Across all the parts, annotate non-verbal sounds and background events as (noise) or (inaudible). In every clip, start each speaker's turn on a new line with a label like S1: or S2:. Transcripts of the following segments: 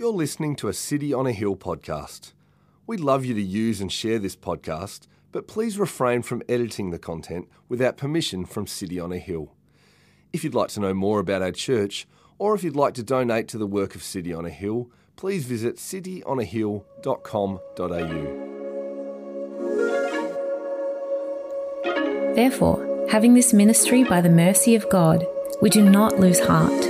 S1: You're listening to a City on a Hill podcast. We'd love you to use and share this podcast, but please refrain from editing the content without permission from City on a Hill. If you'd like to know more about our church, or if you'd like to donate to the work of City on a Hill, please visit cityonahill.com.au.
S2: Therefore, having this ministry by the mercy of God, we do not lose heart.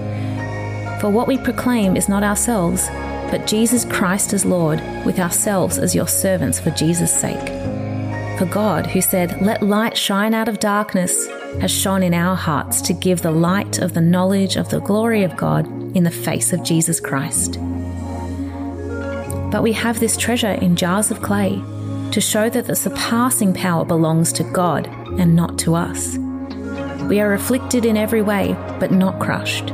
S2: For what we proclaim is not ourselves, but Jesus Christ as Lord, with ourselves as your servants for Jesus' sake. For God, who said, Let light shine out of darkness, has shone in our hearts to give the light of the knowledge of the glory of God in the face of Jesus Christ. But we have this treasure in jars of clay to show that the surpassing power belongs to God and not to us. We are afflicted in every way, but not crushed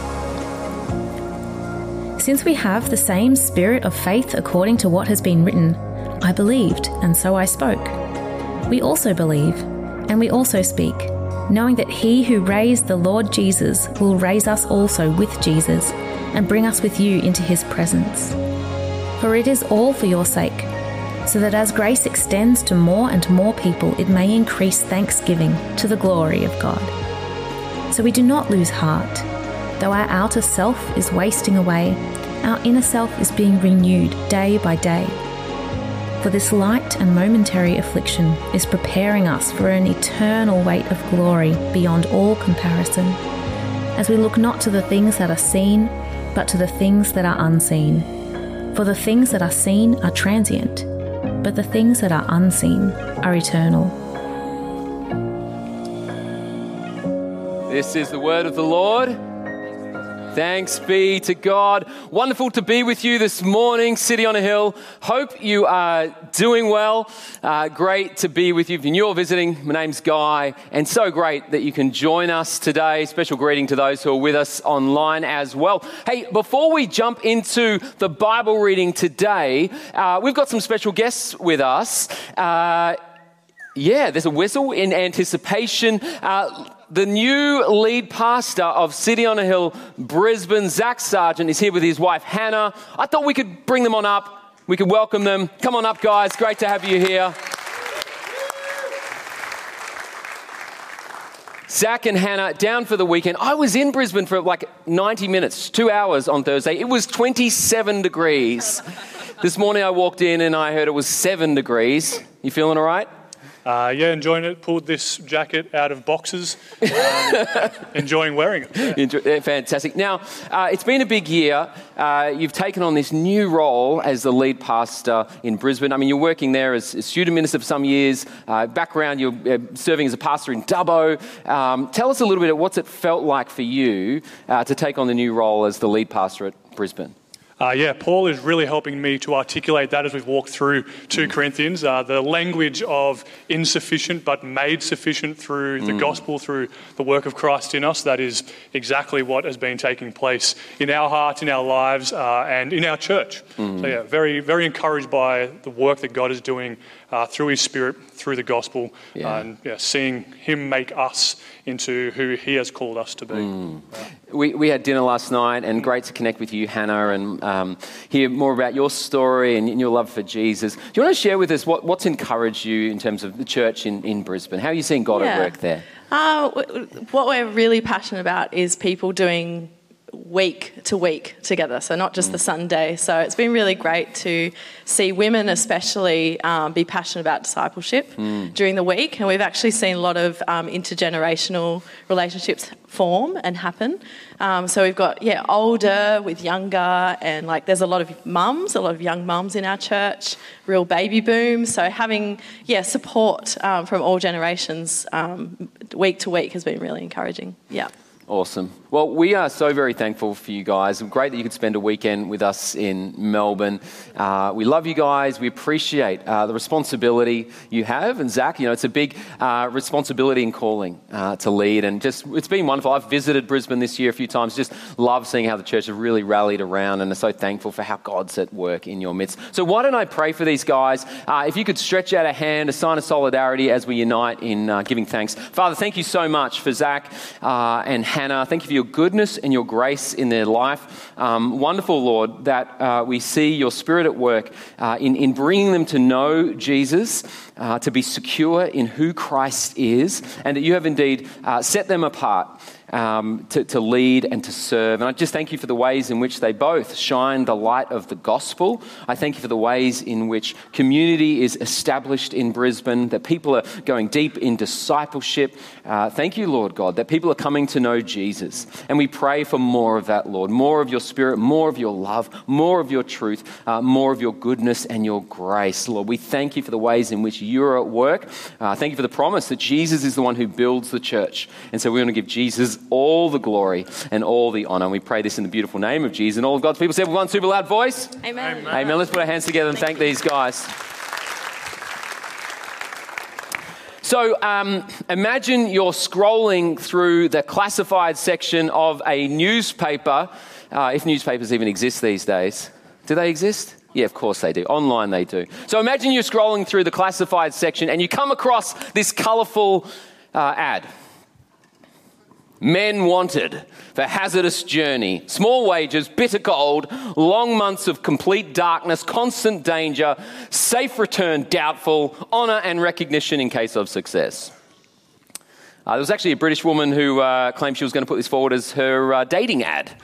S2: Since we have the same spirit of faith according to what has been written, I believed, and so I spoke. We also believe, and we also speak, knowing that he who raised the Lord Jesus will raise us also with Jesus and bring us with you into his presence. For it is all for your sake, so that as grace extends to more and more people, it may increase thanksgiving to the glory of God. So we do not lose heart. Though our outer self is wasting away, our inner self is being renewed day by day. For this light and momentary affliction is preparing us for an eternal weight of glory beyond all comparison, as we look not to the things that are seen, but to the things that are unseen. For the things that are seen are transient, but the things that are unseen are eternal.
S3: This is the word of the Lord. Thanks be to God. Wonderful to be with you this morning, City on a Hill. Hope you are doing well. Uh, great to be with you. If you're visiting, my name's Guy, and so great that you can join us today. Special greeting to those who are with us online as well. Hey, before we jump into the Bible reading today, uh, we've got some special guests with us. Uh, yeah, there's a whistle in anticipation. Uh, the new lead pastor of City on a Hill, Brisbane, Zach Sargent, is here with his wife, Hannah. I thought we could bring them on up. We could welcome them. Come on up, guys. Great to have you here. Zach and Hannah down for the weekend. I was in Brisbane for like 90 minutes, two hours on Thursday. It was 27 degrees. This morning I walked in and I heard it was seven degrees. You feeling all right?
S4: Uh, yeah, enjoying it. Pulled this jacket out of boxes. Um, (laughs) enjoying wearing it.
S3: Yeah. Fantastic. Now, uh, it's been a big year. Uh, you've taken on this new role as the lead pastor in Brisbane. I mean, you're working there as, as student minister for some years. Uh, background, you're uh, serving as a pastor in Dubbo. Um, tell us a little bit of what's it felt like for you uh, to take on the new role as the lead pastor at Brisbane.
S4: Uh, yeah, Paul is really helping me to articulate that as we've walked through 2 mm. Corinthians. Uh, the language of insufficient but made sufficient through the mm. gospel, through the work of Christ in us. That is exactly what has been taking place in our hearts, in our lives, uh, and in our church. Mm. So, yeah, very, very encouraged by the work that God is doing uh, through His Spirit, through the gospel, yeah. and yeah, seeing Him make us into who He has called us to be. Mm.
S3: Yeah. We, we had dinner last night, and great to connect with you, Hannah, and um, hear more about your story and your love for Jesus. Do you want to share with us what, what's encouraged you in terms of the church in, in Brisbane? How are you seeing God at work there?
S5: Uh, what we're really passionate about is people doing week to week together, so not just the Sunday. So it's been really great to see women, especially, um, be passionate about discipleship during the week. And we've actually seen a lot of um, intergenerational relationships form and happen. Um, so we've got, yeah, older with younger, and like there's a lot of mums, a lot of young mums in our church, real baby boom. So having, yeah, support um, from all generations um, week to week has been really encouraging. Yeah.
S3: Awesome. Well, we are so very thankful for you guys. Great that you could spend a weekend with us in Melbourne. Uh, we love you guys. We appreciate uh, the responsibility you have. And Zach, you know, it's a big uh, responsibility and calling uh, to lead. And just, it's been wonderful. I've visited Brisbane this year a few times. Just love seeing how the church have really rallied around and are so thankful for how God's at work in your midst. So, why don't I pray for these guys? Uh, if you could stretch out a hand, a sign of solidarity as we unite in uh, giving thanks. Father, thank you so much for Zach and Hannah. Thank you for your goodness and your grace in their life. Um, wonderful, Lord, that uh, we see your spirit at work uh, in, in bringing them to know Jesus, uh, to be secure in who Christ is, and that you have indeed uh, set them apart. Um, to, to lead and to serve. And I just thank you for the ways in which they both shine the light of the gospel. I thank you for the ways in which community is established in Brisbane, that people are going deep in discipleship. Uh, thank you, Lord God, that people are coming to know Jesus. And we pray for more of that, Lord, more of your spirit, more of your love, more of your truth, uh, more of your goodness and your grace, Lord. We thank you for the ways in which you're at work. Uh, thank you for the promise that Jesus is the one who builds the church. And so we want to give Jesus all the glory and all the honor. And we pray this in the beautiful name of Jesus. And all of God's people say with one super loud voice.
S5: Amen.
S3: Amen. Let's put our hands together and thank these guys. So um, imagine you're scrolling through the classified section of a newspaper, uh, if newspapers even exist these days. Do they exist? Yeah, of course they do. Online they do. So imagine you're scrolling through the classified section and you come across this colourful uh, ad. Men wanted for hazardous journey, small wages, bitter cold, long months of complete darkness, constant danger, safe return doubtful, honour and recognition in case of success. Uh, there was actually a British woman who uh, claimed she was going to put this forward as her uh, dating ad.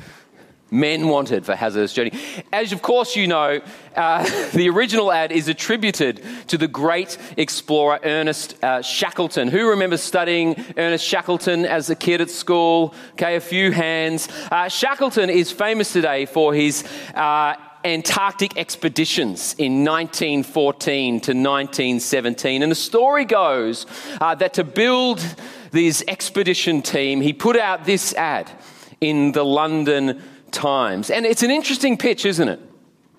S3: Men wanted for hazardous journey. As of course you know, uh, (laughs) the original ad is attributed to the great explorer Ernest uh, Shackleton. Who remembers studying Ernest Shackleton as a kid at school? Okay, a few hands. Uh, Shackleton is famous today for his uh, Antarctic expeditions in 1914 to 1917. And the story goes uh, that to build this expedition team, he put out this ad in the London Times. And it's an interesting pitch, isn't it?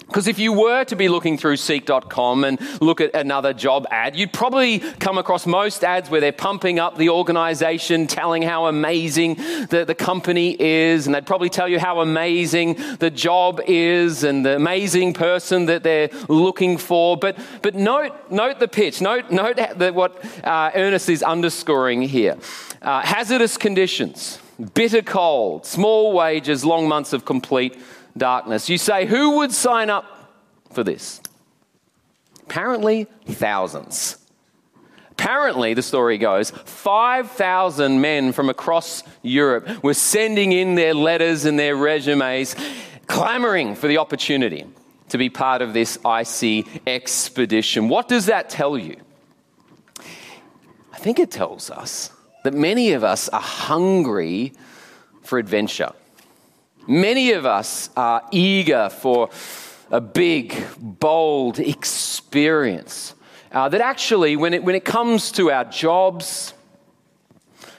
S3: Because if you were to be looking through seek.com and look at another job ad, you'd probably come across most ads where they're pumping up the organization, telling how amazing the, the company is, and they'd probably tell you how amazing the job is and the amazing person that they're looking for. But, but note, note the pitch, note, note what uh, Ernest is underscoring here. Uh, hazardous conditions, bitter cold, small wages, long months of complete darkness. You say, who would sign up for this? Apparently, thousands. Apparently, the story goes, 5,000 men from across Europe were sending in their letters and their resumes, clamoring for the opportunity to be part of this icy expedition. What does that tell you? I think it tells us that many of us are hungry for adventure. Many of us are eager for a big, bold experience. Uh, that actually, when it, when it comes to our jobs,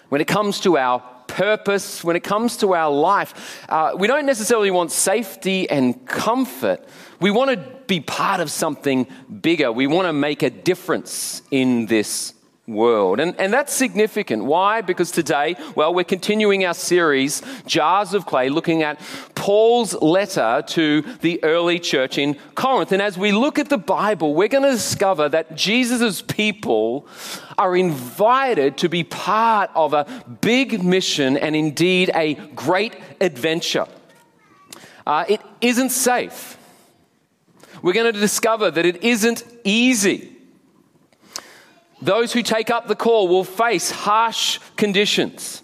S3: when it comes to our purpose, when it comes to our life, uh, we don't necessarily want safety and comfort. We want to be part of something bigger. We want to make a difference in this world. And, and that's significant. Why? Because today, well, we're continuing our series, Jars of Clay, looking at Paul's letter to the early church in Corinth. And as we look at the Bible, we're going to discover that Jesus' people are invited to be part of a big mission and indeed a great adventure. Uh, it isn't safe. We're going to discover that it isn't easy. Those who take up the call will face harsh conditions.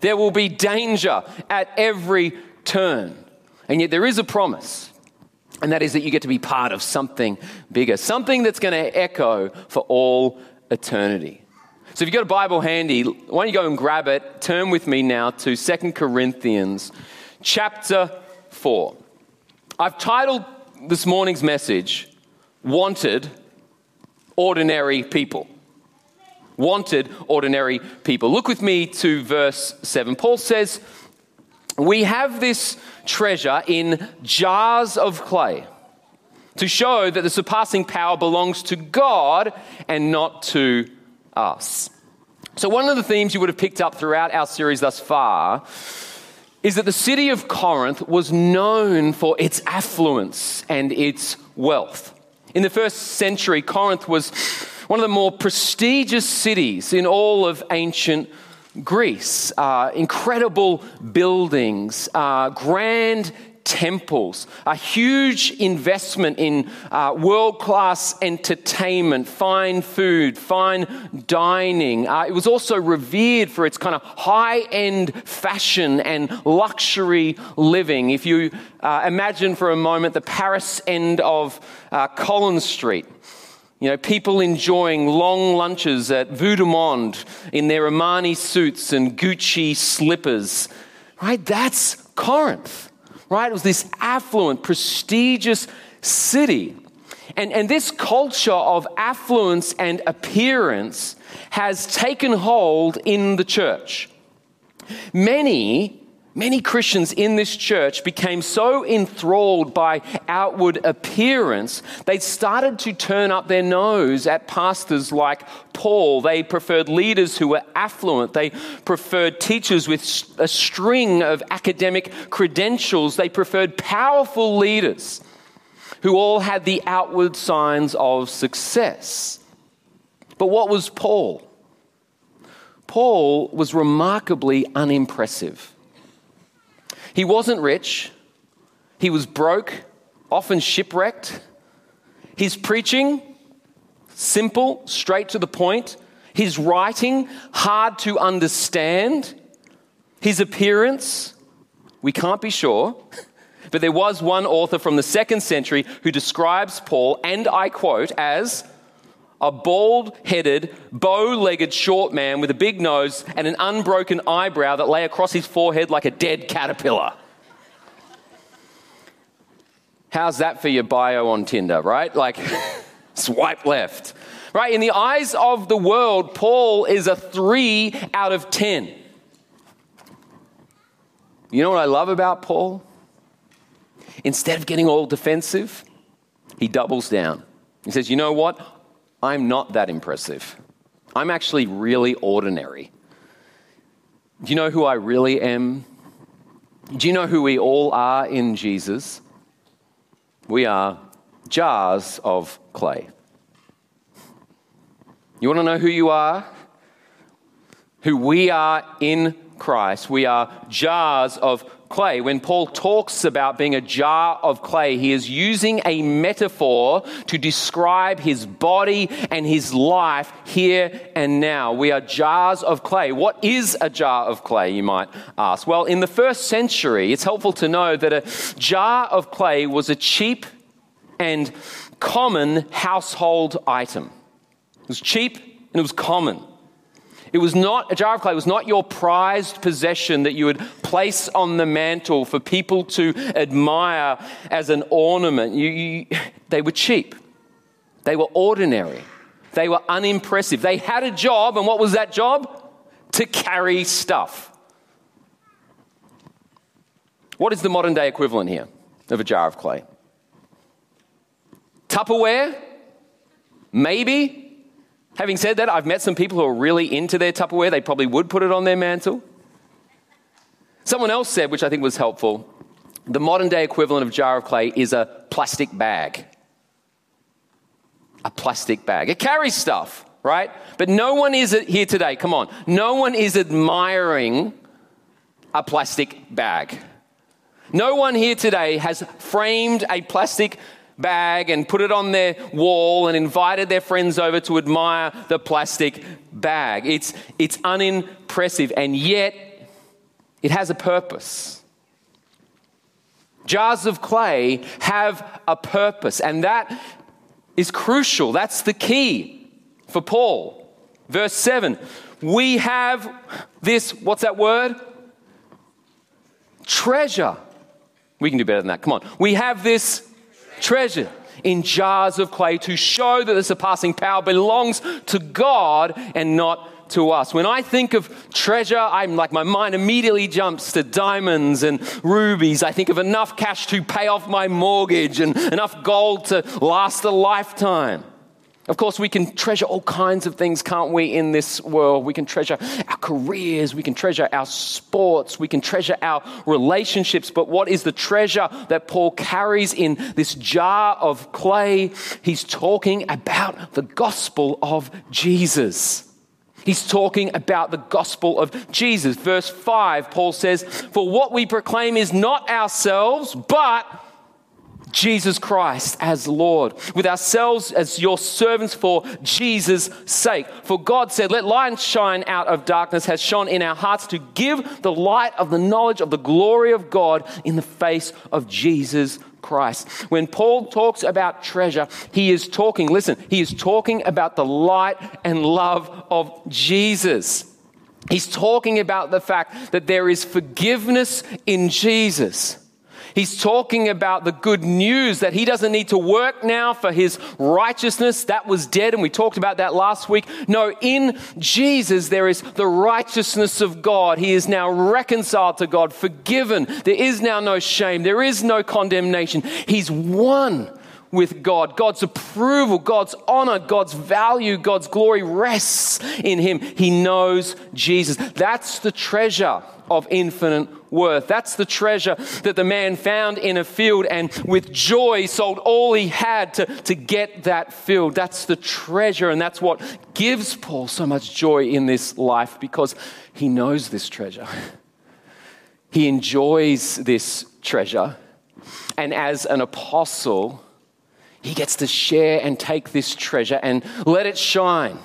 S3: There will be danger at every turn. And yet there is a promise. And that is that you get to be part of something bigger, something that's going to echo for all eternity. So if you've got a Bible handy, why don't you go and grab it? Turn with me now to 2 Corinthians chapter 4. I've titled this morning's message, Wanted Ordinary People. Wanted Ordinary People. Look with me to verse 7. Paul says, We have this treasure in jars of clay to show that the surpassing power belongs to God and not to us. So, one of the themes you would have picked up throughout our series thus far is that the city of Corinth was known for its affluence and its wealth. In the first century, Corinth was one of the more prestigious cities in all of ancient Greece. Uh, incredible buildings, uh, grand temples, a huge investment in uh, world class entertainment, fine food, fine dining. Uh, it was also revered for its kind of high end fashion and luxury living. If you uh, imagine for a moment the Paris end of uh, Collins Street, you know, people enjoying long lunches at Vue de Monde in their Armani suits and Gucci slippers, right? That's Corinth, right? It was this affluent, prestigious city. And, and this culture of affluence and appearance has taken hold in the church. Many Many Christians in this church became so enthralled by outward appearance, they started to turn up their nose at pastors like Paul. They preferred leaders who were affluent. They preferred teachers with a string of academic credentials. They preferred powerful leaders who all had the outward signs of success. But what was Paul? Paul was remarkably unimpressive. He wasn't rich, he was broke, often shipwrecked. His preaching, simple, straight to the point. His writing, hard to understand. His appearance, we can't be sure. But there was one author from the second century who describes Paul, and I quote, as a bald headed, bow legged short man with a big nose and an unbroken eyebrow that lay across his forehead like a dead caterpillar. How's that for your bio on Tinder, right? Like, (laughs) swipe left. Right? In the eyes of the world, Paul is a three out of 10. You know what I love about Paul? Instead of getting all defensive, he doubles down. He says, You know what? I'm not that impressive. I'm actually really ordinary. Do you know who I really am? Do you know who we all are in Jesus? We are jars of clay. You want to know who you are? Who we are in Christ. We are jars of clay. When Paul talks about being a jar of clay, he is using a metaphor to describe his body and his life here and now. We are jars of clay. What is a jar of clay, you might ask? Well, in the first century, it's helpful to know that a jar of clay was a cheap and common household item. It was cheap and it was common. It was not, a jar of clay it was not your prized possession that you would place on the mantle for people to admire as an ornament. You, you, (laughs) they were cheap, they were ordinary, they were unimpressive. They had a job, and what was that job? To carry stuff. What is the modern day equivalent here of a jar of clay? Tupperware? Maybe. Having said that, I've met some people who are really into their Tupperware. They probably would put it on their mantle. Someone else said, which I think was helpful, the modern day equivalent of jar of clay is a plastic bag. A plastic bag. It carries stuff, right? But no one is here today, come on, no one is admiring a plastic bag. No one here today has framed a plastic bag and put it on their wall and invited their friends over to admire the plastic bag. It's, it's unimpressive, and yet it has a purpose. Jars of clay have a purpose, and that is crucial. That's the key for Paul. Verse 7 We have this, what's that word? Treasure. We can do better than that. Come on. We have this treasure in jars of clay to show that the surpassing power belongs to God and not to us. When I think of treasure, I'm like my mind immediately jumps to diamonds and rubies. I think of enough cash to pay off my mortgage and enough gold to last a lifetime. Of course, we can treasure all kinds of things, can't we, in this world? We can treasure our careers, we can treasure our sports, we can treasure our relationships. But what is the treasure that Paul carries in this jar of clay? He's talking about the gospel of Jesus. He's talking about the gospel of Jesus. Verse 5, Paul says, For what we proclaim is not ourselves, but Jesus Christ as Lord, with ourselves as your servants for Jesus' sake. For God said, Let light shine out of darkness, has shone in our hearts to give the light of the knowledge of the glory of God in the face of Jesus Christ. When Paul talks about treasure, he is talking, listen, he is talking about the light and love of Jesus. He's talking about the fact that there is forgiveness in Jesus. He's talking about the good news that he doesn't need to work now for his righteousness. That was dead, and we talked about that last week. No, in Jesus, there is the righteousness of God. He is now reconciled to God, forgiven. There is now no shame, there is no condemnation. He's one with God. God's approval, God's honor, God's value, God's glory rests in him. He knows Jesus. That's the treasure of infinite worth. That's the treasure that the man found in a field and with joy sold all he had to, to get that field. That's the treasure, and that's what gives Paul so much joy in this life because he knows this treasure. (laughs) He enjoys this treasure. And as an apostle, he gets to share and take this treasure and let it shine.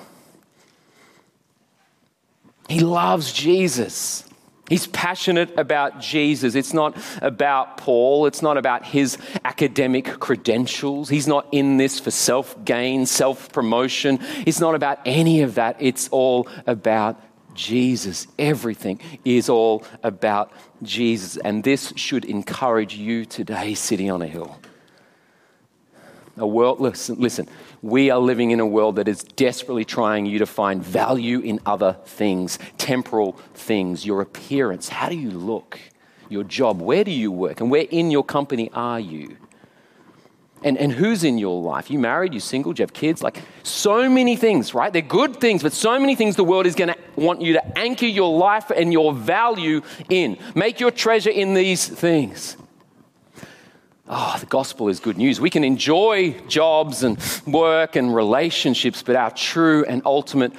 S3: He loves Jesus. He's passionate about Jesus. It's not about Paul. It's not about his academic credentials. He's not in this for self gain, self promotion. It's not about any of that. It's all about Jesus. Everything is all about Jesus. And this should encourage you today, City on a Hill. A world, listen, listen, we are living in a world that is desperately trying you to find value in other things, temporal things, your appearance. How do you look? Your job. Where do you work? And where in your company are you? And, and who's in your life? You married? You single? Do you have kids? Like so many things, right? They're good things, but so many things the world is going to want you to anchor your life and your value in. Make your treasure in these things. Oh, the gospel is good news. We can enjoy jobs and work and relationships, but our true and ultimate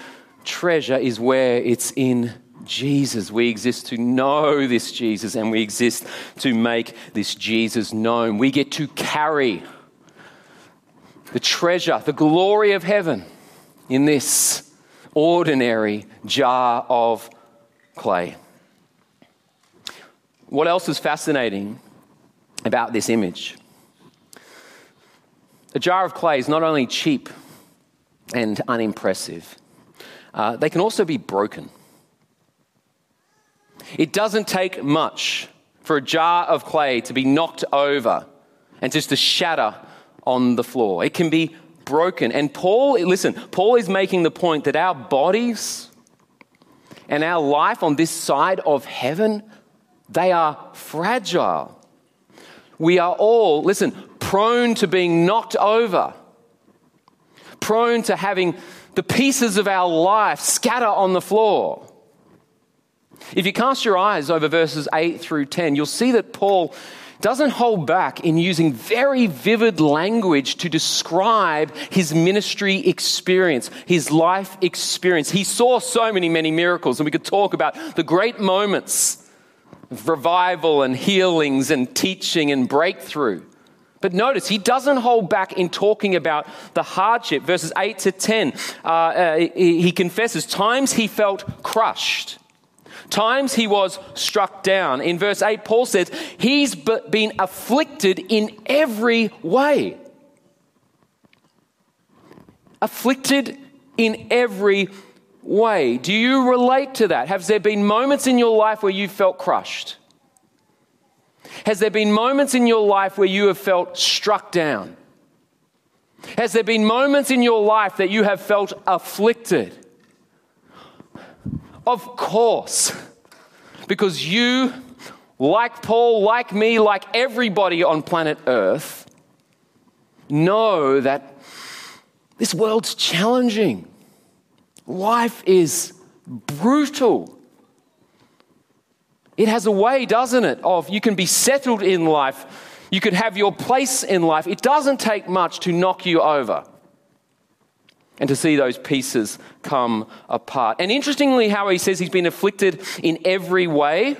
S3: treasure is where it's in Jesus. We exist to know this Jesus and we exist to make this Jesus known. We get to carry the treasure, the glory of heaven in this ordinary jar of clay. What else is fascinating about this image. A jar of clay is not only cheap and unimpressive, uh, they can also be broken. It doesn't take much for a jar of clay to be knocked over and just to shatter on the floor. It can be broken. And Paul, listen, Paul is making the point that our bodies and our life on this side of heaven, they are fragile we are all, listen, prone to being knocked over, prone to having the pieces of our life scatter on the floor. If you cast your eyes over verses 8 through 10, you'll see that Paul doesn't hold back in using very vivid language to describe his ministry experience, his life experience. He saw so many, many miracles, and we could talk about the great moments revival and healings and teaching and breakthrough. But notice, he doesn't hold back in talking about the hardship. Verses 8 to 10, uh, uh, he, he confesses times he felt crushed, Times he was struck down. In verse 8, Paul says, He's been afflicted in every way. Afflicted in every way. Do you relate to that? Have there been moments in your life where you felt crushed? Has there been moments in your life where you have felt struck down? Has there been moments in your life that you have felt afflicted? Of course, because you, like Paul, like me, like everybody on planet Earth, know that this world's challenging. Life is brutal. It has a way, doesn't it, of you can be settled in life, you could have your place in life. It doesn't take much to knock you over and to see those pieces come apart. And interestingly, how he says he's been afflicted in every way.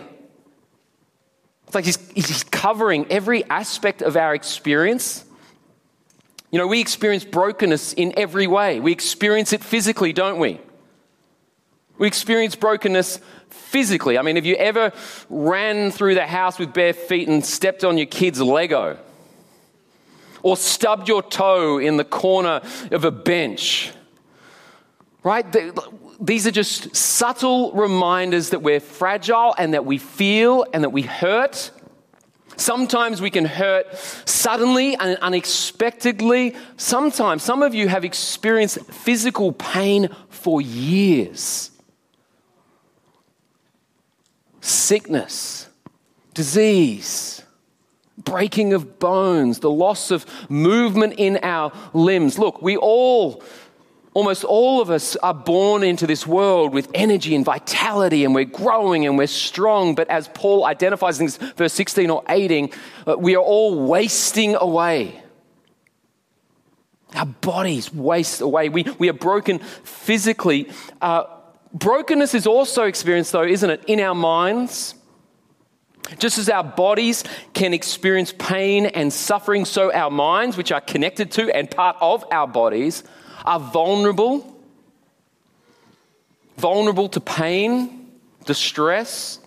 S3: It's like he's, he's covering every aspect of our experience. You know, we experience brokenness in every way. We experience it physically, don't we? We experience brokenness physically. I mean, have you ever ran through the house with bare feet and stepped on your kid's Lego? Or stubbed your toe in the corner of a bench? Right? These are just subtle reminders that we're fragile and that we feel and that we hurt. Sometimes we can hurt suddenly and unexpectedly. Sometimes, some of you have experienced physical pain for years sickness, disease, breaking of bones, the loss of movement in our limbs. Look, we all, almost all of us, are born into this world with energy and vitality, and we're growing and we're strong. But as Paul identifies in verse 16 or 18, uh, we are all wasting away. Our bodies waste away. We, we are broken physically. Uh, Brokenness is also experienced, though, isn't it, in our minds? Just as our bodies can experience pain and suffering, so our minds, which are connected to and part of our bodies, are vulnerable. Vulnerable to pain, distress.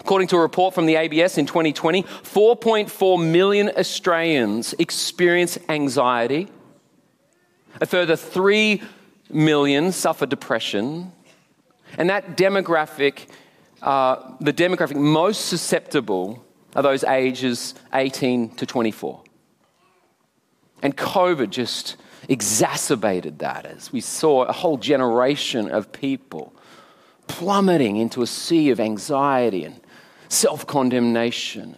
S3: According to a report from the ABS in 2020, 4.4 million Australians experience anxiety. A further 3 million suffer depression. And that demographic, uh, the demographic most susceptible are those ages 18 to 24. And COVID just exacerbated that as we saw a whole generation of people plummeting into a sea of anxiety and self condemnation.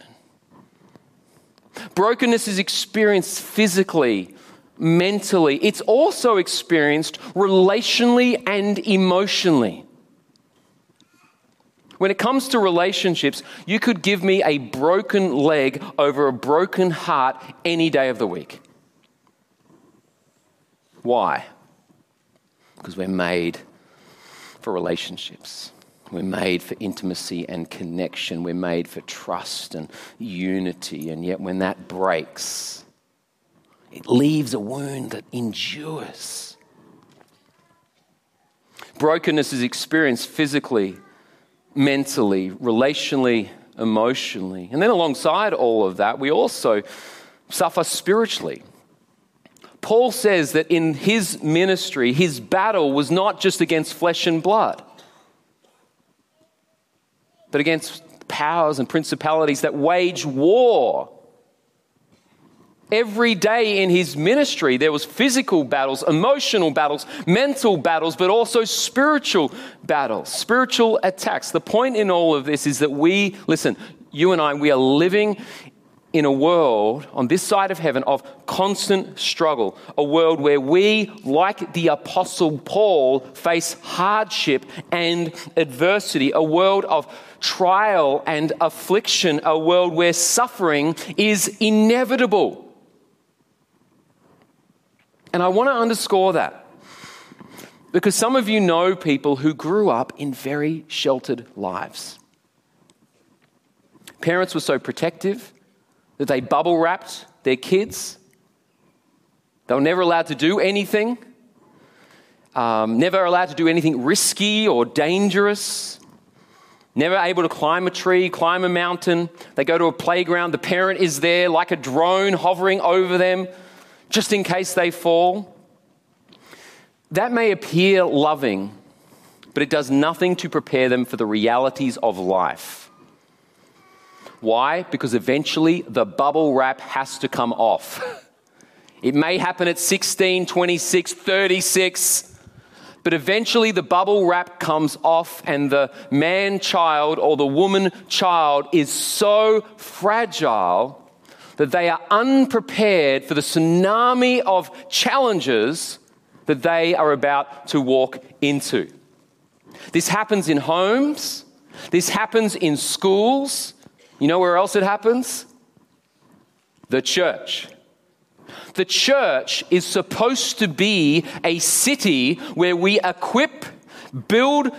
S3: Brokenness is experienced physically, mentally, it's also experienced relationally and emotionally. When it comes to relationships, you could give me a broken leg over a broken heart any day of the week. Why? Because we're made for relationships. We're made for intimacy and connection. We're made for trust and unity. And yet, when that breaks, it leaves a wound that endures. Brokenness is experienced physically mentally, relationally, emotionally. And then alongside all of that, we also suffer spiritually. Paul says that in his ministry, his battle was not just against flesh and blood, but against powers and principalities that wage war Every day in his ministry, there was physical battles, emotional battles, mental battles, but also spiritual battles, spiritual attacks. The point in all of this is that we, listen, you and I, we are living in a world on this side of heaven of constant struggle, a world where we, like the Apostle Paul, face hardship and adversity, a world of trial and affliction, a world where suffering is inevitable. And I want to underscore that because some of you know people who grew up in very sheltered lives. Parents were so protective that they bubble wrapped their kids. They were never allowed to do anything, um, never allowed to do anything risky or dangerous. Never able to climb a tree, climb a mountain. They go to a playground. The parent is there like a drone hovering over them just in case they fall. That may appear loving, but it does nothing to prepare them for the realities of life. Why? Because eventually the bubble wrap has to come off. (laughs) It may happen at 16, 26, 36 but eventually the bubble wrap comes off, and the man child or the woman child is so fragile that they are unprepared for the tsunami of challenges that they are about to walk into. This happens in homes, this happens in schools. You know where else it happens? The church. The church is supposed to be a city where we equip, build,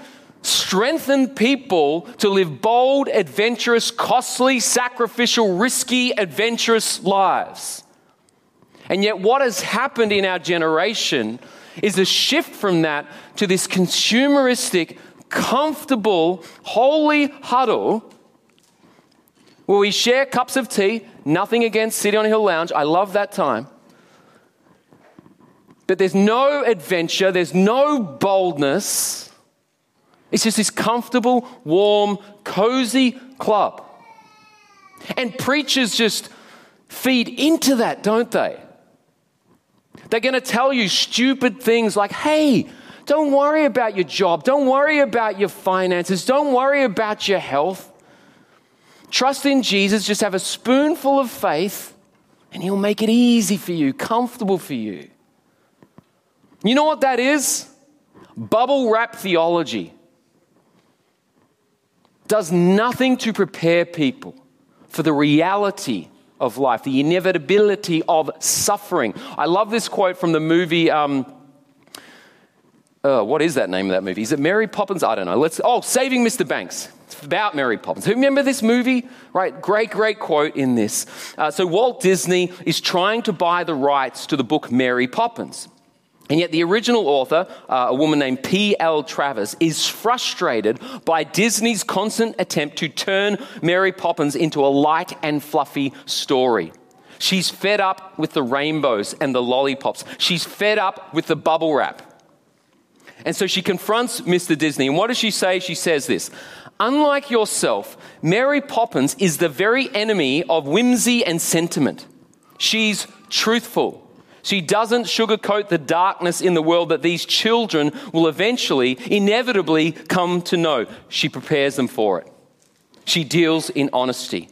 S3: strengthen people to live bold, adventurous, costly, sacrificial, risky, adventurous lives. And yet, what has happened in our generation is a shift from that to this consumeristic, comfortable, holy huddle where we share cups of tea. Nothing against City on Hill Lounge. I love that time. But there's no adventure, there's no boldness. It's just this comfortable, warm, cozy club. And preachers just feed into that, don't they? They're going to tell you stupid things like, hey, don't worry about your job. Don't worry about your finances. Don't worry about your health. Trust in Jesus. Just have a spoonful of faith, and He'll make it easy for you, comfortable for you. You know what that is? Bubble wrap theology. Does nothing to prepare people for the reality of life, the inevitability of suffering. I love this quote from the movie. Um, uh, what is that name of that movie? Is it Mary Poppins? I don't know. Let's. Oh, Saving Mr. Banks. It's about Mary Poppins. Who remember this movie? Right, great, great quote in this. Uh, so Walt Disney is trying to buy the rights to the book Mary Poppins. And yet, the original author, uh, a woman named P.L. Travers, is frustrated by Disney's constant attempt to turn Mary Poppins into a light and fluffy story. She's fed up with the rainbows and the lollipops. She's fed up with the bubble wrap. And so she confronts Mr. Disney. And what does she say? She says this Unlike yourself, Mary Poppins is the very enemy of whimsy and sentiment. She's truthful. She doesn't sugarcoat the darkness in the world that these children will eventually, inevitably come to know. She prepares them for it. She deals in honesty.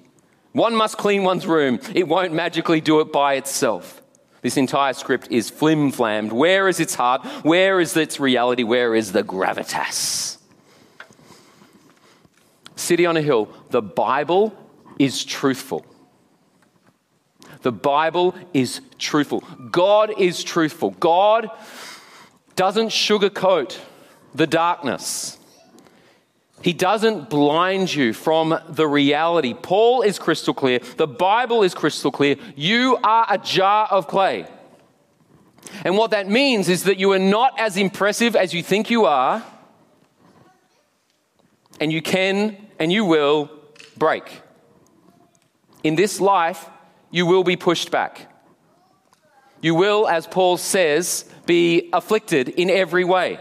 S3: One must clean one's room, it won't magically do it by itself. This entire script is flim flammed. Where is its heart? Where is its reality? Where is the gravitas? City on a Hill, the Bible is truthful. The Bible is truthful. God is truthful. God doesn't sugarcoat the darkness. He doesn't blind you from the reality. Paul is crystal clear. The Bible is crystal clear. You are a jar of clay. And what that means is that you are not as impressive as you think you are, and you can and you will break. In this life, you will be pushed back. You will, as Paul says, be afflicted in every way.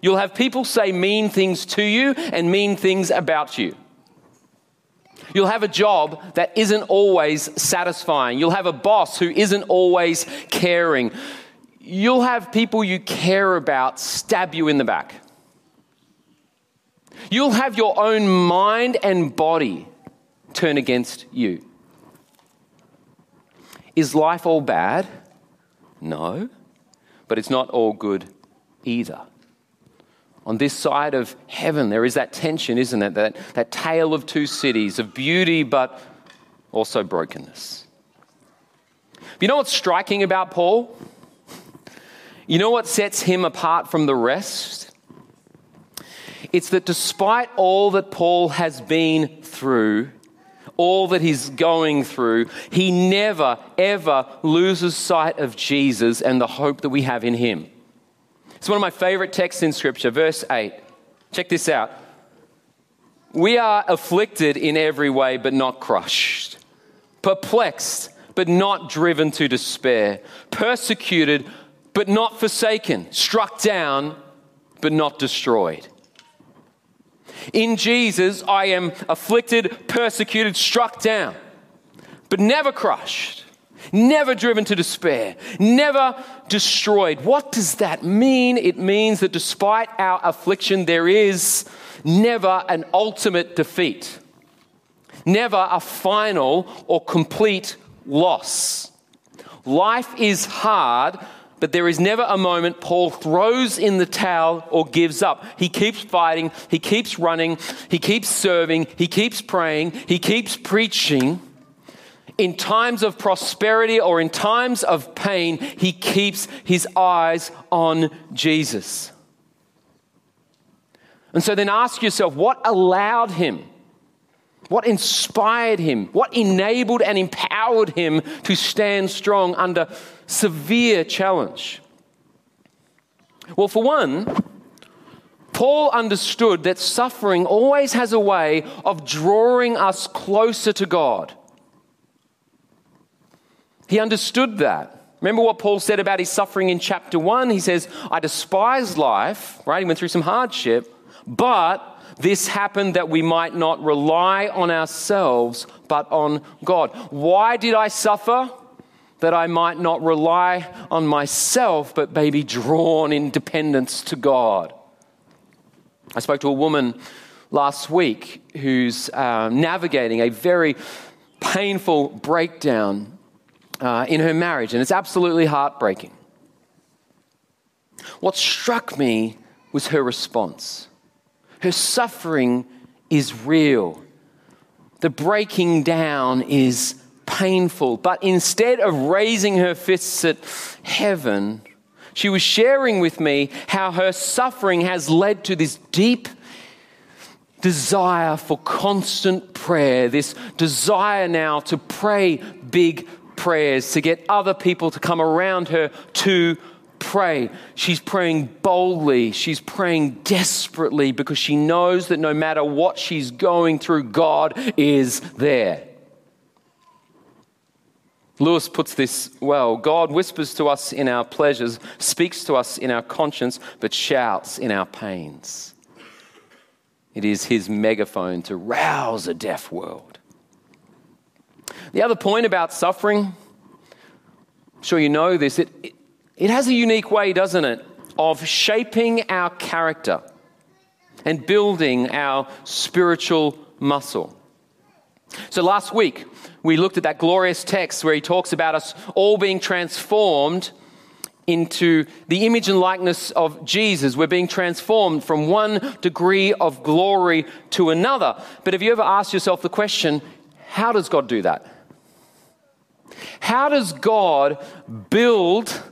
S3: You'll have people say mean things to you and mean things about you. You'll have a job that isn't always satisfying. You'll have a boss who isn't always caring. You'll have people you care about stab you in the back. You'll have your own mind and body turn against you. Is life all bad? No, but it's not all good either. On this side of heaven, there is that tension, isn't it? That, that tale of two cities, of beauty, but also brokenness. You know what's striking about Paul? You know what sets him apart from the rest? It's that despite all that Paul has been through, all that he's going through, he never, ever loses sight of Jesus and the hope that we have in him. It's one of my favorite texts in Scripture, verse 8. Check this out. we are afflicted in every way, but not crushed, perplexed, but not driven to despair, persecuted, but not forsaken, struck down, but not destroyed. In Jesus, I am afflicted, persecuted, struck down, but never crushed, never driven to despair, never destroyed. What does that mean? It means that despite our affliction, there is never an ultimate defeat, never a final or complete loss. Life is hard, but there is never a moment Paul throws in the towel or gives up. He keeps fighting, he keeps running, he keeps serving, he keeps praying, he keeps preaching. In times of prosperity or in times of pain, he keeps his eyes on Jesus. And so then ask yourself what allowed him? What inspired him? What enabled and empowered him to stand strong under severe challenge? Well, for one, Paul understood that suffering always has a way of drawing us closer to God. He understood that. Remember what Paul said about his suffering in chapter 1? He says, I despise life, right? He went through some hardship, but this happened that we might not rely on ourselves, but on God. Why did I suffer? That I might not rely on myself, but may be drawn in dependence to God. I spoke to a woman last week who's uh, navigating a very painful breakdown uh, in her marriage, and it's absolutely heartbreaking. What struck me was her response. Her suffering is real. The breaking down is painful. But instead of raising her fists at heaven, she was sharing with me how her suffering has led to this deep desire for constant prayer, this desire now to pray big prayers, to get other people to come around her to pray. She's praying boldly. She's praying desperately because she knows that no matter what she's going through, God is there. Lewis puts this well God whispers to us in our pleasures, speaks to us in our conscience, but shouts in our pains. It is his megaphone to rouse a deaf world. The other point about suffering, I'm sure you know this, it, it it has a unique way, doesn't it, of shaping our character and building our spiritual muscle. So last week, we looked at that glorious text where he talks about us all being transformed into the image and likeness of Jesus. We're being transformed from one degree of glory to another. But have you ever asked yourself the question, how does God do that? How does God build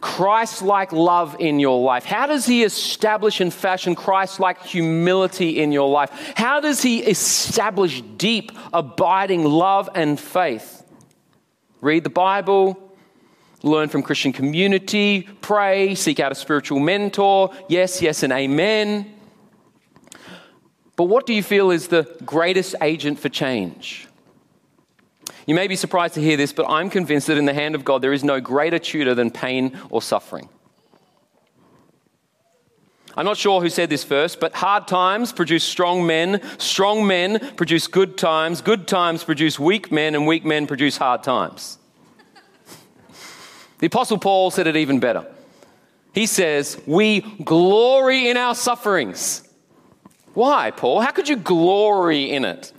S3: Christ like love in your life? How does He establish and fashion Christ like humility in your life? How does He establish deep, abiding love and faith? Read the Bible, learn from Christian community, pray, seek out a spiritual mentor. Yes, yes, and amen. But what do you feel is the greatest agent for change? You may be surprised to hear this, but I'm convinced that in the hand of God there is no greater tutor than pain or suffering. I'm not sure who said this first, but hard times produce strong men, strong men produce good times, good times produce weak men, and weak men produce hard times. the Apostle Paul said it even better. He says, We glory in our sufferings. Why, Paul? How could you glory in it?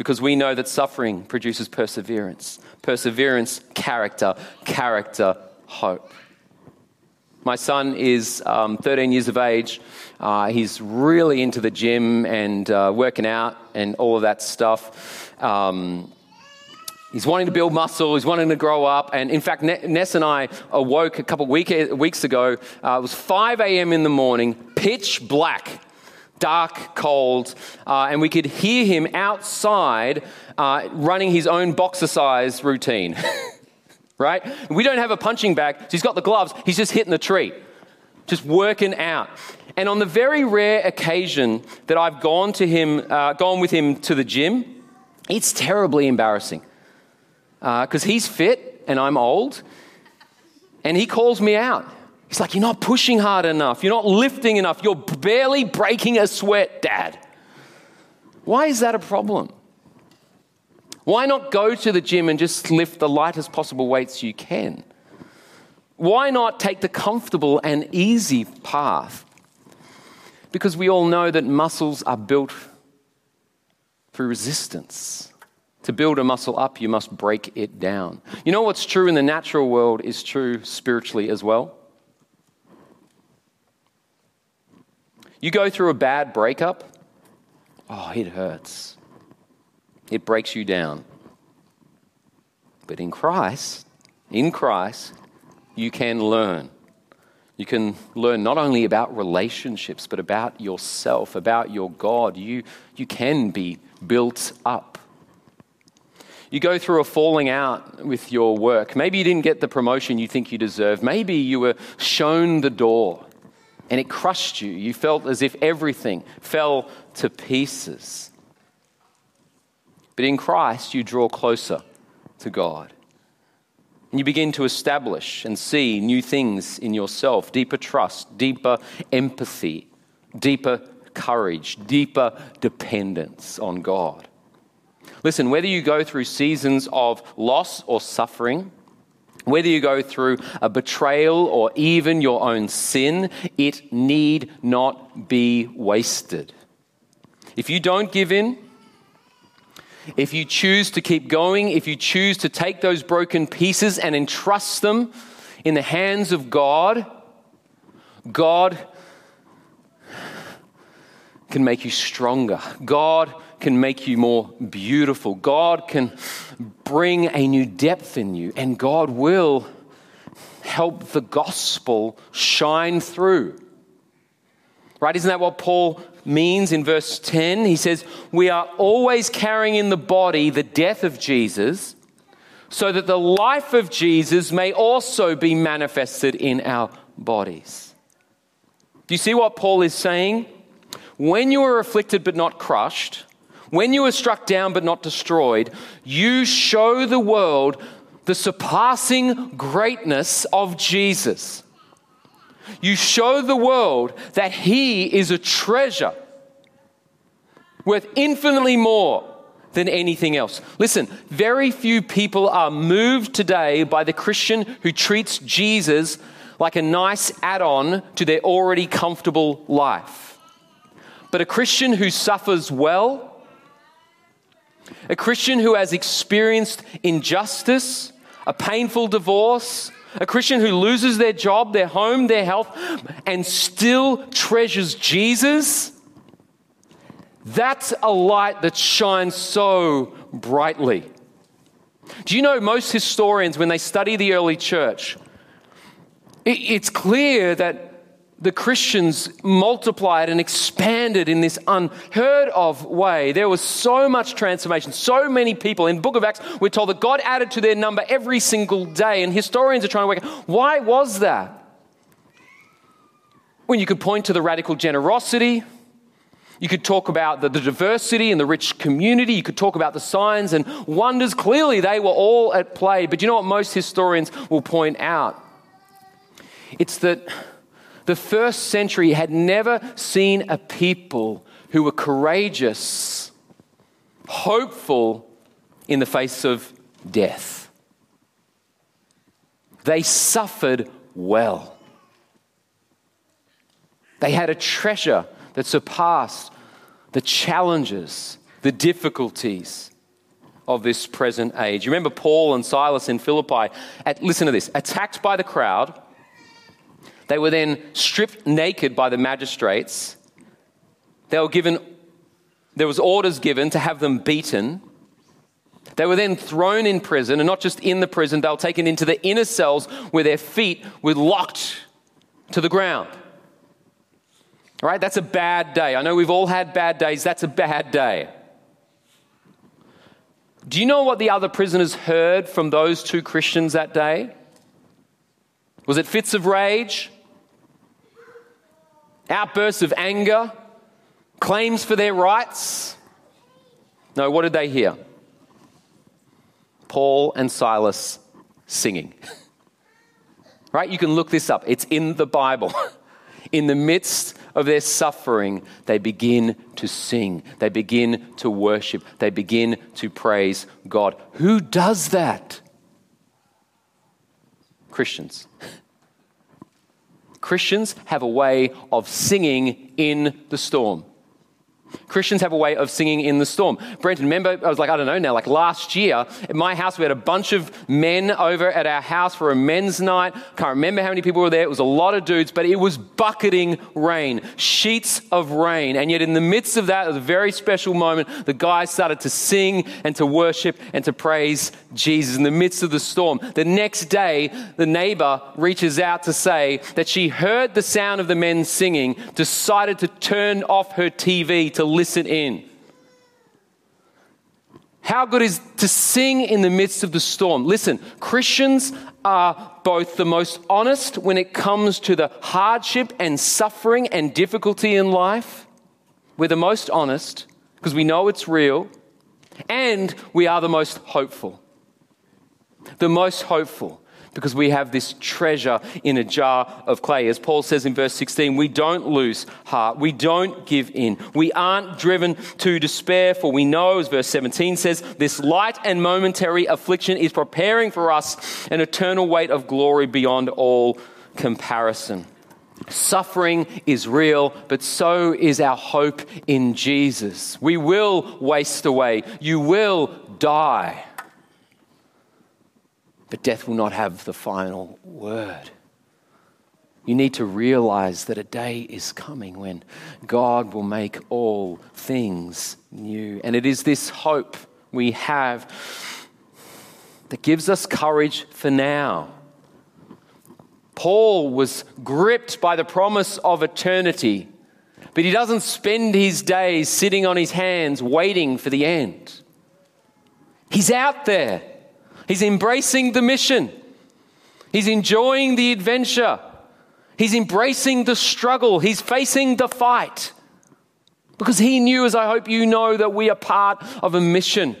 S3: Because we know that suffering produces perseverance. Perseverance, character, character, hope. My son is um, 13 years of age. Uh, he's really into the gym and uh, working out and all of that stuff. Um, He's wanting to build muscle. He's wanting to grow up. And in fact, Ness and I awoke a couple week, weeks ago. Uh, it was 5 a.m. in the morning, pitch black dark, cold, uh, and we could hear him outside uh, running his own boxercise routine. (laughs) right? We don't have a punching bag, so he's got the gloves, he's just hitting the tree, just working out. And on the very rare occasion that I've gone to him, uh, gone with him to the gym, it's terribly embarrassing because uh, he's fit and I'm old, and he calls me out. He's like, You're not pushing hard enough. You're not lifting enough. You're barely breaking a sweat, Dad. Why is that a problem? Why not go to the gym and just lift the lightest possible weights you can? Why not take the comfortable and easy path? Because we all know that muscles are built through resistance. To build a muscle up, you must break it down. You know what's true in the natural world is true spiritually as well? You go through a bad breakup, oh, it hurts. It breaks you down. But in Christ, in Christ, you can learn. You can learn not only about relationships, but about yourself, about your God. You, you can be built up. You go through a falling out with your work. Maybe you didn't get the promotion you think you deserve. Maybe you were shown the door and it crushed you. You felt as if everything fell to pieces. But in Christ, you draw closer to God. And you begin to establish and see new things in yourself deeper trust, deeper empathy, deeper courage, deeper dependence on God. Listen, whether you go through seasons of loss or suffering, whether you go through a betrayal or even your own sin, it need not be wasted. If you don't give in, if you choose to keep going, if you choose to take those broken pieces and entrust them in the hands of God, God can make you stronger. God can make you more beautiful. God can bring a new depth in you, and God will help the gospel shine through. Right? Isn't that what Paul means in verse 10. He says, We are always carrying in the body the death of Jesus, so that the life of Jesus may also be manifested in our bodies. Do you see what Paul is saying? When you are afflicted but not crushed, when you are struck down but not destroyed, you show the world the surpassing greatness of Jesus. You show the world that He is a treasure worth infinitely more than anything else. Listen, very few people are moved today by the Christian who treats Jesus like a nice add on to their already comfortable life. But a Christian who suffers well, a Christian who has experienced injustice, a painful divorce, a Christian who loses their job, their home, their health, and still treasures Jesus, that's a light that shines so brightly. Do you know most historians, when they study the early church, it's clear that the Christians multiplied and expanded in this unheard of way. There was so much transformation, so many people. In book of Acts, we're told that God added to their number every single day, and historians are trying to work out why was that? When you could point to the radical generosity, you could talk about the, the, diversity and the rich community. You could talk about the signs and wonders. Clearly, they were all at play. But you know what most historians will point out? It's that the first century had never seen a people who were courageous, hopeful in the face of death. They suffered well. They had a treasure that surpassed the challenges, the difficulties of this present age. You remember Paul and Silas in Philippi, at, listen to this, attacked by the crowd they were then stripped naked by the magistrates. They were given, there was orders given to have them beaten. They were then thrown in prison, and not just in the prison, they were taken into the inner cells where their feet were locked to the ground. All right, that's a bad day. I know we've all had bad days. That's a bad day. Do you know what the other prisoners heard from those two Christians that day? Was it fits of rage? Outbursts of anger, claims for their rights. No, what did they hear? Paul and Silas singing. (laughs) right? You can look this up, it's in the Bible. (laughs) in the midst of their suffering, they begin to sing, they begin to worship, they begin to praise God. Who does that? Christians. Christians have a way of singing in the storm. Christians have a way of singing in the storm. Brenton, remember, I was like, I don't know now, like last year at my house, we had a bunch of men over at our house for a men's night. Can't remember how many people were there. It was a lot of dudes, but it was bucketing rain, sheets of rain. And yet, in the midst of that, it was a very special moment. The guys started to sing and to worship and to praise Jesus in the midst of the storm. The next day, the neighbor reaches out to say that she heard the sound of the men singing, decided to turn off her TV to listen in. How good is to sing in the midst of the storm? Listen, Christians are both the most honest when it comes to the hardship and suffering and difficulty in life. We're the most honest because we know it's real, and we are the most hopeful. The most hopeful because we have this treasure in a jar of clay. As Paul says in verse 16, we don't lose heart. We don't give in. We aren't driven to despair, for we know, as verse 17 says, this light and momentary affliction is preparing for us an eternal weight of glory beyond all comparison. Suffering is real, but so is our hope in Jesus. We will waste away. You will die but death will not have the final word. You need to realize that a day is coming when God will make all things new. And it is this hope we have that gives us courage for now. Paul was gripped by the promise of eternity, but he doesn't spend his days sitting on his hands waiting for the end. He's out there. He's embracing the mission. He's enjoying the adventure. He's embracing the struggle. He's facing the fight. Because he knew, as I hope you know, that we are part of a mission.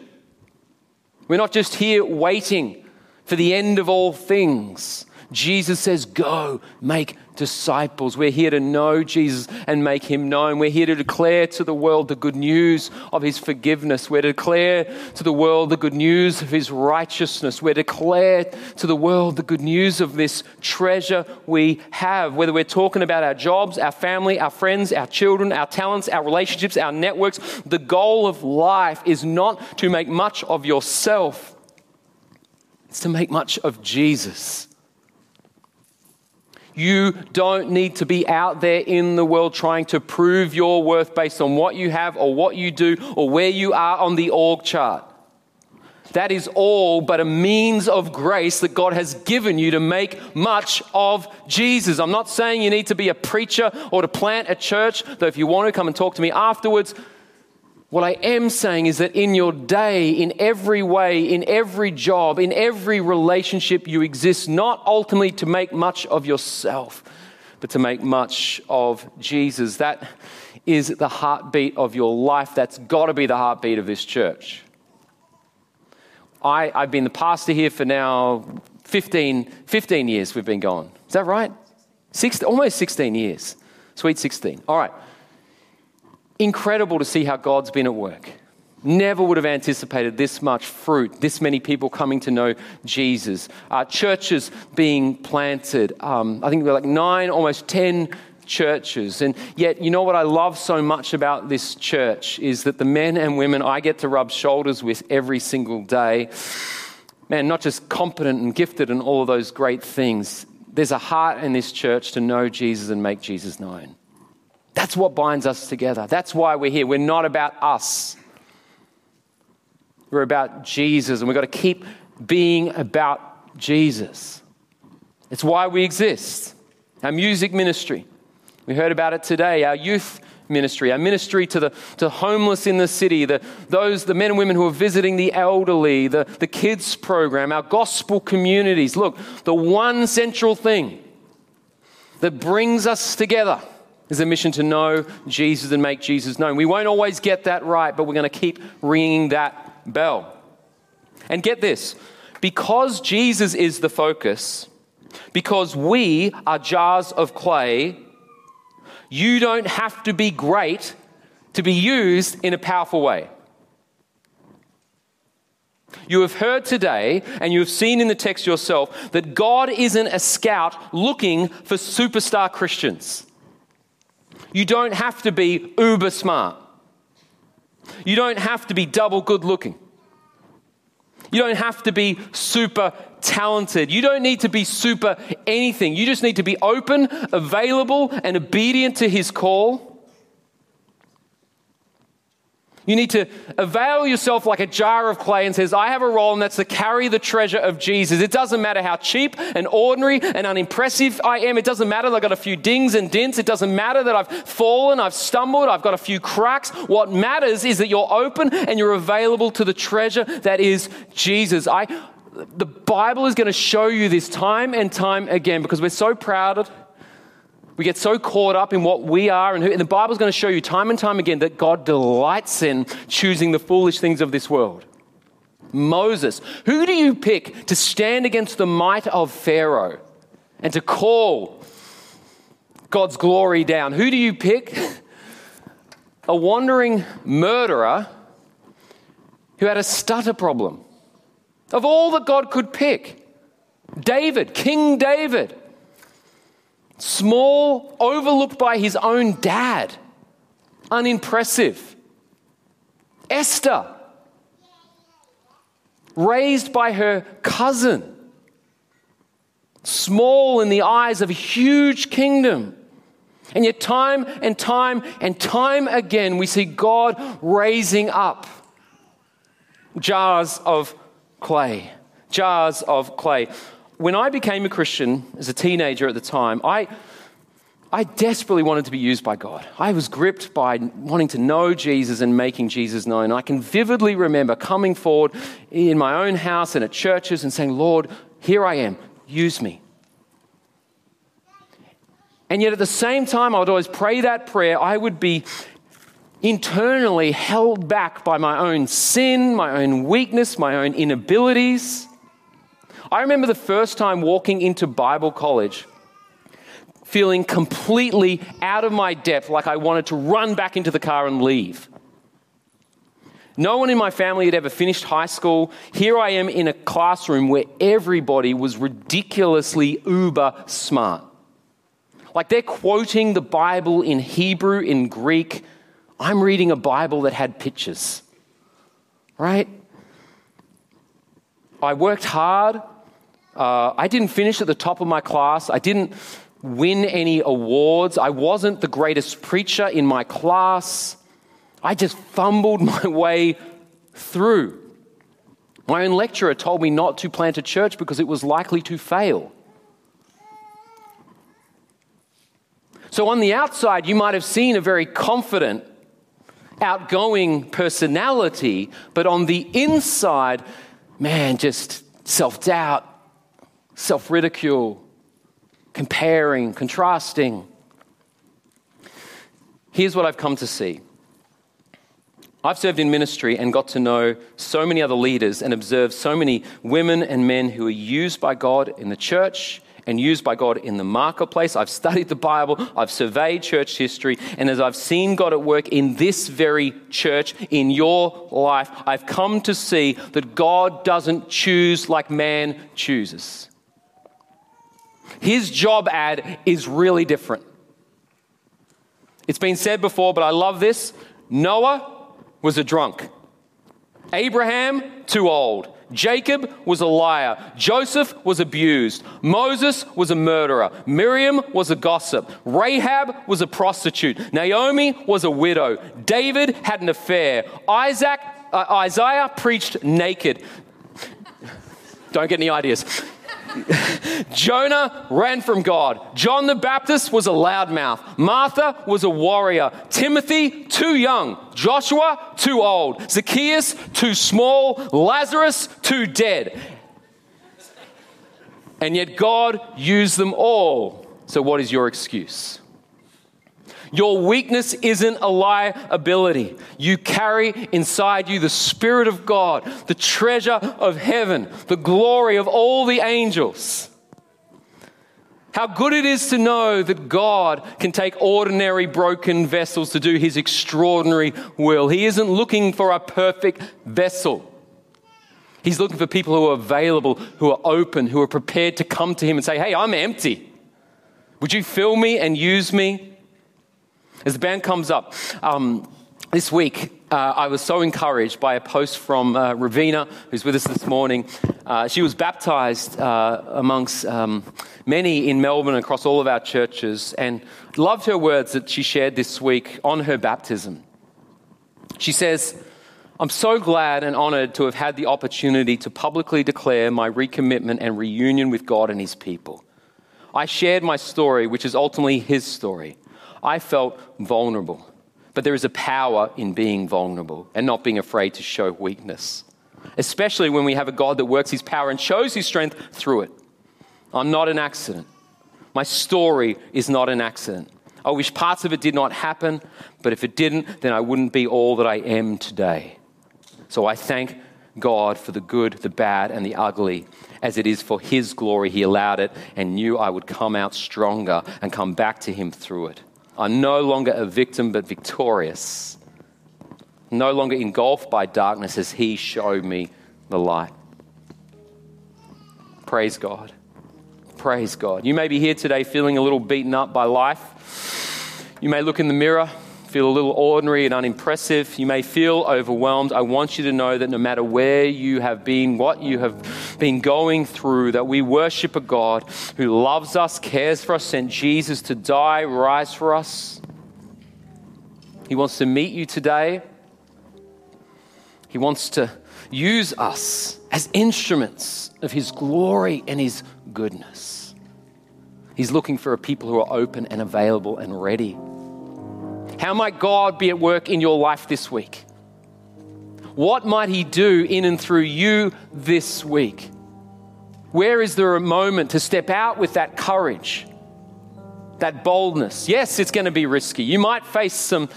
S3: We're not just here waiting for the end of all things. Jesus says, Go, make disciples. We're here to know Jesus and make him known. We're here to declare to the world the good news of his forgiveness. We're to declare to the world the good news of his righteousness. We're to declare to the world the good news of this treasure we have. Whether we're talking about our jobs, our family, our friends, our children, our talents, our relationships, our networks, the goal of life is not to make much of yourself, it's to make much of Jesus. You don't need to be out there in the world trying to prove your worth based on what you have or what you do or where you are on the org chart. That is all but a means of grace that God has given you to make much of Jesus. I'm not saying you need to be a preacher or to plant a church, though if you want to come and talk to me afterwards, what I am saying is that in your day, in every way, in every job, in every relationship, you exist not ultimately to make much of yourself, but to make much of Jesus. That is the heartbeat of your life. That's got to be the heartbeat of this church. I, have been the pastor here for now 15, 15 years, we've been gone. Is that right? Six, almost 16 years. Sweet 16. All right incredible to see how God's been at work. Never would have anticipated this much fruit, this many people coming to know Jesus, uh, churches being planted. Um, I think we're like nine, almost 10 churches. And yet, you know what I love so much about this church is that the men and women I get to rub shoulders with every single day, man, not just competent and gifted and all of those great things, there's a heart in this church to know Jesus and make Jesus known. That's what binds us together. That's why we're here. We're not about us, we're about Jesus, and we've got to keep being about Jesus. It's why we exist. Our music ministry, we heard about it today, our youth ministry, our ministry to the to homeless in the city, the, those, the men and women who are visiting the elderly, the, the kids program, our gospel communities. Look, the one central thing that brings us together is a mission to know Jesus and make Jesus known. We won't always get that right, but we're going to keep ringing that bell. And get this because Jesus is the focus, because we are jars of clay, you don't have to be great to be used in a powerful way. You have heard today, and you have seen in the text yourself, that God isn't a scout looking for superstar Christians. You don't have to be uber smart. You don't have to be double good looking. You don't have to be super talented. You don't need to be super anything. You just need to be open, available, and obedient to His call you need to avail yourself like a jar of clay and says, I have a role, and that's to carry the treasure of Jesus. It doesn't matter how cheap and ordinary and unimpressive I am. It doesn't matter that I've got a few dings and dents. It doesn't matter that I've fallen, I've stumbled, I've got a few cracks. What matters is that you're open and you're available to the treasure that is Jesus. I, the Bible is going to show you this time and time again because we're so proud of we get so caught up in what we are, and, who, and the Bible's going to show you time and time again that God delights in choosing the foolish things of this world. Moses, who do you pick to stand against the might of Pharaoh and to call God's glory down? Who do you pick? (laughs) A wandering murderer who had a stutter problem. Of all that God could pick, David, King David, small, overlooked by his own dad, unimpressive. Esther, raised by her cousin, small in the eyes of a huge kingdom. And yet, time and time and time again, we see God raising up jars of clay. Jars of clay when I became a Christian as a teenager at the time, I, I desperately wanted to be used by God. I was gripped by wanting to know Jesus and making Jesus known. I can vividly remember coming forward in my own house and at churches and saying, Lord, here I am, use me. And yet at the same time, I would always pray that prayer. I would be internally held back by my own sin, my own weakness, my own inabilities. I remember the first time walking into Bible college feeling completely out of my depth, like I wanted to run back into the car and leave. No one in my family had ever finished high school. Here I am in a classroom where everybody was ridiculously uber smart. Like they're quoting the Bible in Hebrew, in Greek. I'm reading a Bible that had pictures, right? I worked hard. Uh, I didn't finish at the top of my class. I didn't win any awards. I wasn't the greatest preacher in my class. I just fumbled (laughs) my way through. My own lecturer told me not to plant a church because it was likely to fail. So, on the outside, you might have seen a very confident, outgoing personality, but on the inside, man, just self doubt, self ridicule, comparing, contrasting. Here's what I've come to see. I've served in ministry and got to know so many other leaders and observed so many women and men who are used by God in the church and used by God in the marketplace. I've studied the Bible, I've surveyed church history, and as I've seen God at work in this very church, in your life, I've come to see that God doesn't choose like man chooses. His job ad is really different. It's been said before, but I love this Noah was a drunk, Abraham, too old. Jacob was a liar. Joseph was abused. Moses was a murderer. Miriam was a gossip. Rahab was a prostitute. Naomi was a widow. David had an affair. Isaac, uh, Isaiah preached naked. Don't get any ideas. (laughs) Jonah ran from God. John the Baptist was a loudmouth. Martha was a warrior. Timothy, too young. Joshua, too old. Zacchaeus, too small. Lazarus, too dead. And yet God used them all. So, what is your excuse? Your weakness isn't a liability. You carry inside you the Spirit of God, the treasure of heaven, the glory of all the angels. How good it is to know that God can take ordinary broken vessels to do his extraordinary will. He isn't looking for a perfect vessel. He's looking for people who are available, who are open, who are prepared to come to him and say, Hey, I'm empty. Would you fill me and use me? As the band comes up, um, this week, uh, I was so encouraged by a post from uh, Ravina, who's with us this morning. Uh, she was baptized uh, amongst um, many in Melbourne across all of our churches, and loved her words that she shared this week on her baptism. She says, I'm so glad and honored to have had the opportunity to publicly declare my recommitment and reunion with God and His people. I shared my story, which is ultimately His story. I felt vulnerable. But there is a power in being vulnerable and not being afraid to show weakness, especially when we have a God that works his power and shows his strength through it. I'm not an accident. My story is not an accident. I wish parts of it did not happen, but if it didn't, then I wouldn't be all that I am today. So I thank God for the good, the bad, and the ugly, as it is for His glory He allowed it and knew I would come out stronger and come back to Him through it. I'm no longer a victim, but victorious. No longer engulfed by darkness as He showed me the light. Praise God. Praise God. You may be here today feeling a little beaten up by life. You may look in the mirror feel a little ordinary and unimpressive. You may feel overwhelmed. I want you to know that no matter where you have been, what you have been going through, that we worship a God who loves us, cares for us, sent Jesus to die, rise for us. He wants to meet you today. He wants to use us as instruments of His glory and His goodness. He's looking for a people who are open and available and ready. How might God be at work in your life this week? What might He do in and through you this week? Where is there a moment to step out with that courage, that boldness? Yes, it's going to be risky. You might face some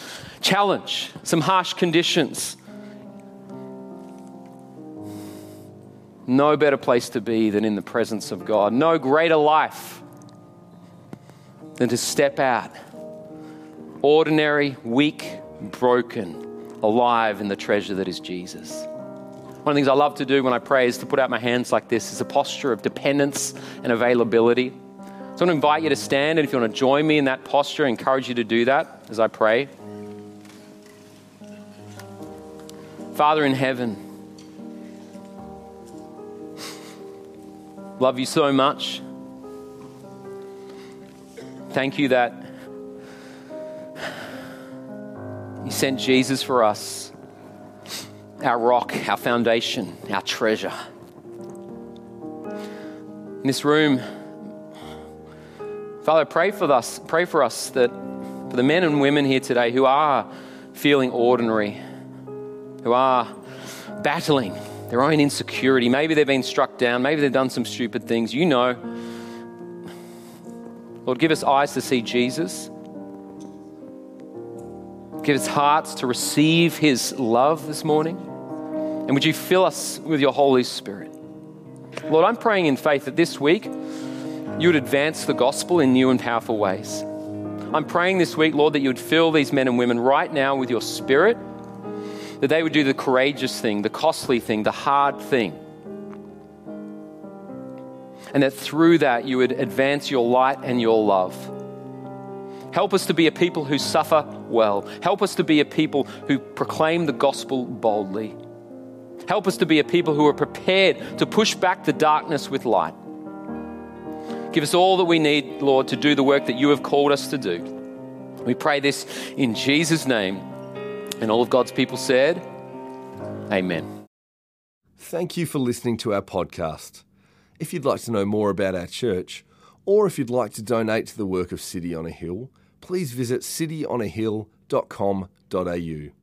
S3: challenge, some harsh conditions. No better place to be than in the presence of God. No greater life than to step out ordinary, weak, broken, alive in the treasure that is Jesus. One of the things I love to do when I pray is to put out my hands like this is a posture of dependence and availability. So I want to invite you to stand, and if you want to join me in that posture, I encourage you to do that as I pray. Father in heaven, love you so much. Thank you that sent Jesus for us, our rock, our foundation, our treasure. In this room, Father, pray for us, pray for us that for the men and women here today who are feeling ordinary, who are battling their own insecurity. Maybe they've been struck down, maybe they've done some stupid things. You know. Lord, give us eyes to see Jesus. Give us hearts to receive His love this morning. And would you fill us with your Holy Spirit? Lord, I'm praying in faith that this week you would advance the gospel in new and powerful ways. I'm praying this week, Lord, that you would fill these men and women right now with your spirit, that they would do the courageous thing, the costly thing, the hard thing. And that through that you would advance your light and your love. Help us to be a people who suffer well. Help us to be a people who proclaim the gospel boldly. Help us to be a people who are prepared to push back the darkness with light. Give us all that we need, Lord, to do the work that you have called us to do. We pray this in Jesus' name. And all of God's people said, Amen.
S1: Thank you for listening to our podcast. If you'd like to know more about our church, or if you'd like to donate to the work of City on a Hill, please visit cityonahill.com.au.